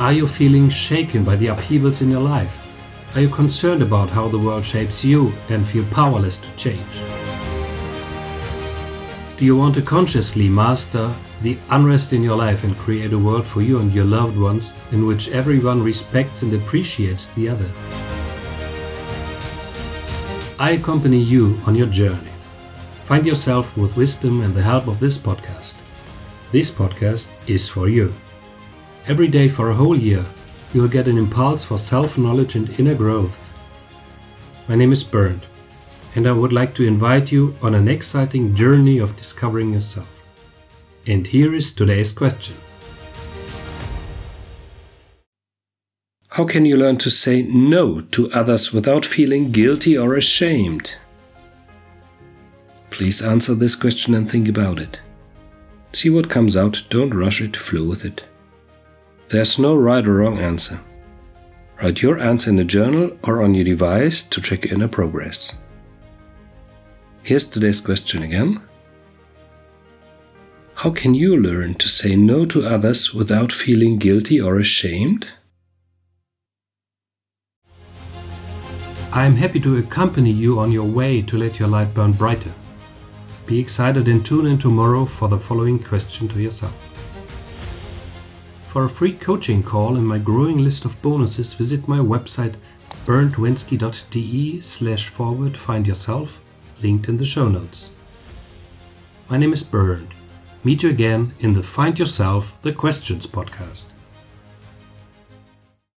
Are you feeling shaken by the upheavals in your life? Are you concerned about how the world shapes you and feel powerless to change? Do you want to consciously master the unrest in your life and create a world for you and your loved ones in which everyone respects and appreciates the other? I accompany you on your journey. Find yourself with wisdom and the help of this podcast. This podcast is for you. Every day for a whole year, you will get an impulse for self knowledge and inner growth. My name is Bernd, and I would like to invite you on an exciting journey of discovering yourself. And here is today's question How can you learn to say no to others without feeling guilty or ashamed? Please answer this question and think about it. See what comes out, don't rush it, flow with it. There's no right or wrong answer. Write your answer in a journal or on your device to your inner progress. Here's today's question again. How can you learn to say no to others without feeling guilty or ashamed? I am happy to accompany you on your way to let your light burn brighter. Be excited and tune in tomorrow for the following question to yourself. For a free coaching call and my growing list of bonuses, visit my website berndwenske.de slash forward find yourself, linked in the show notes. My name is Bernd. Meet you again in the Find Yourself the Questions podcast.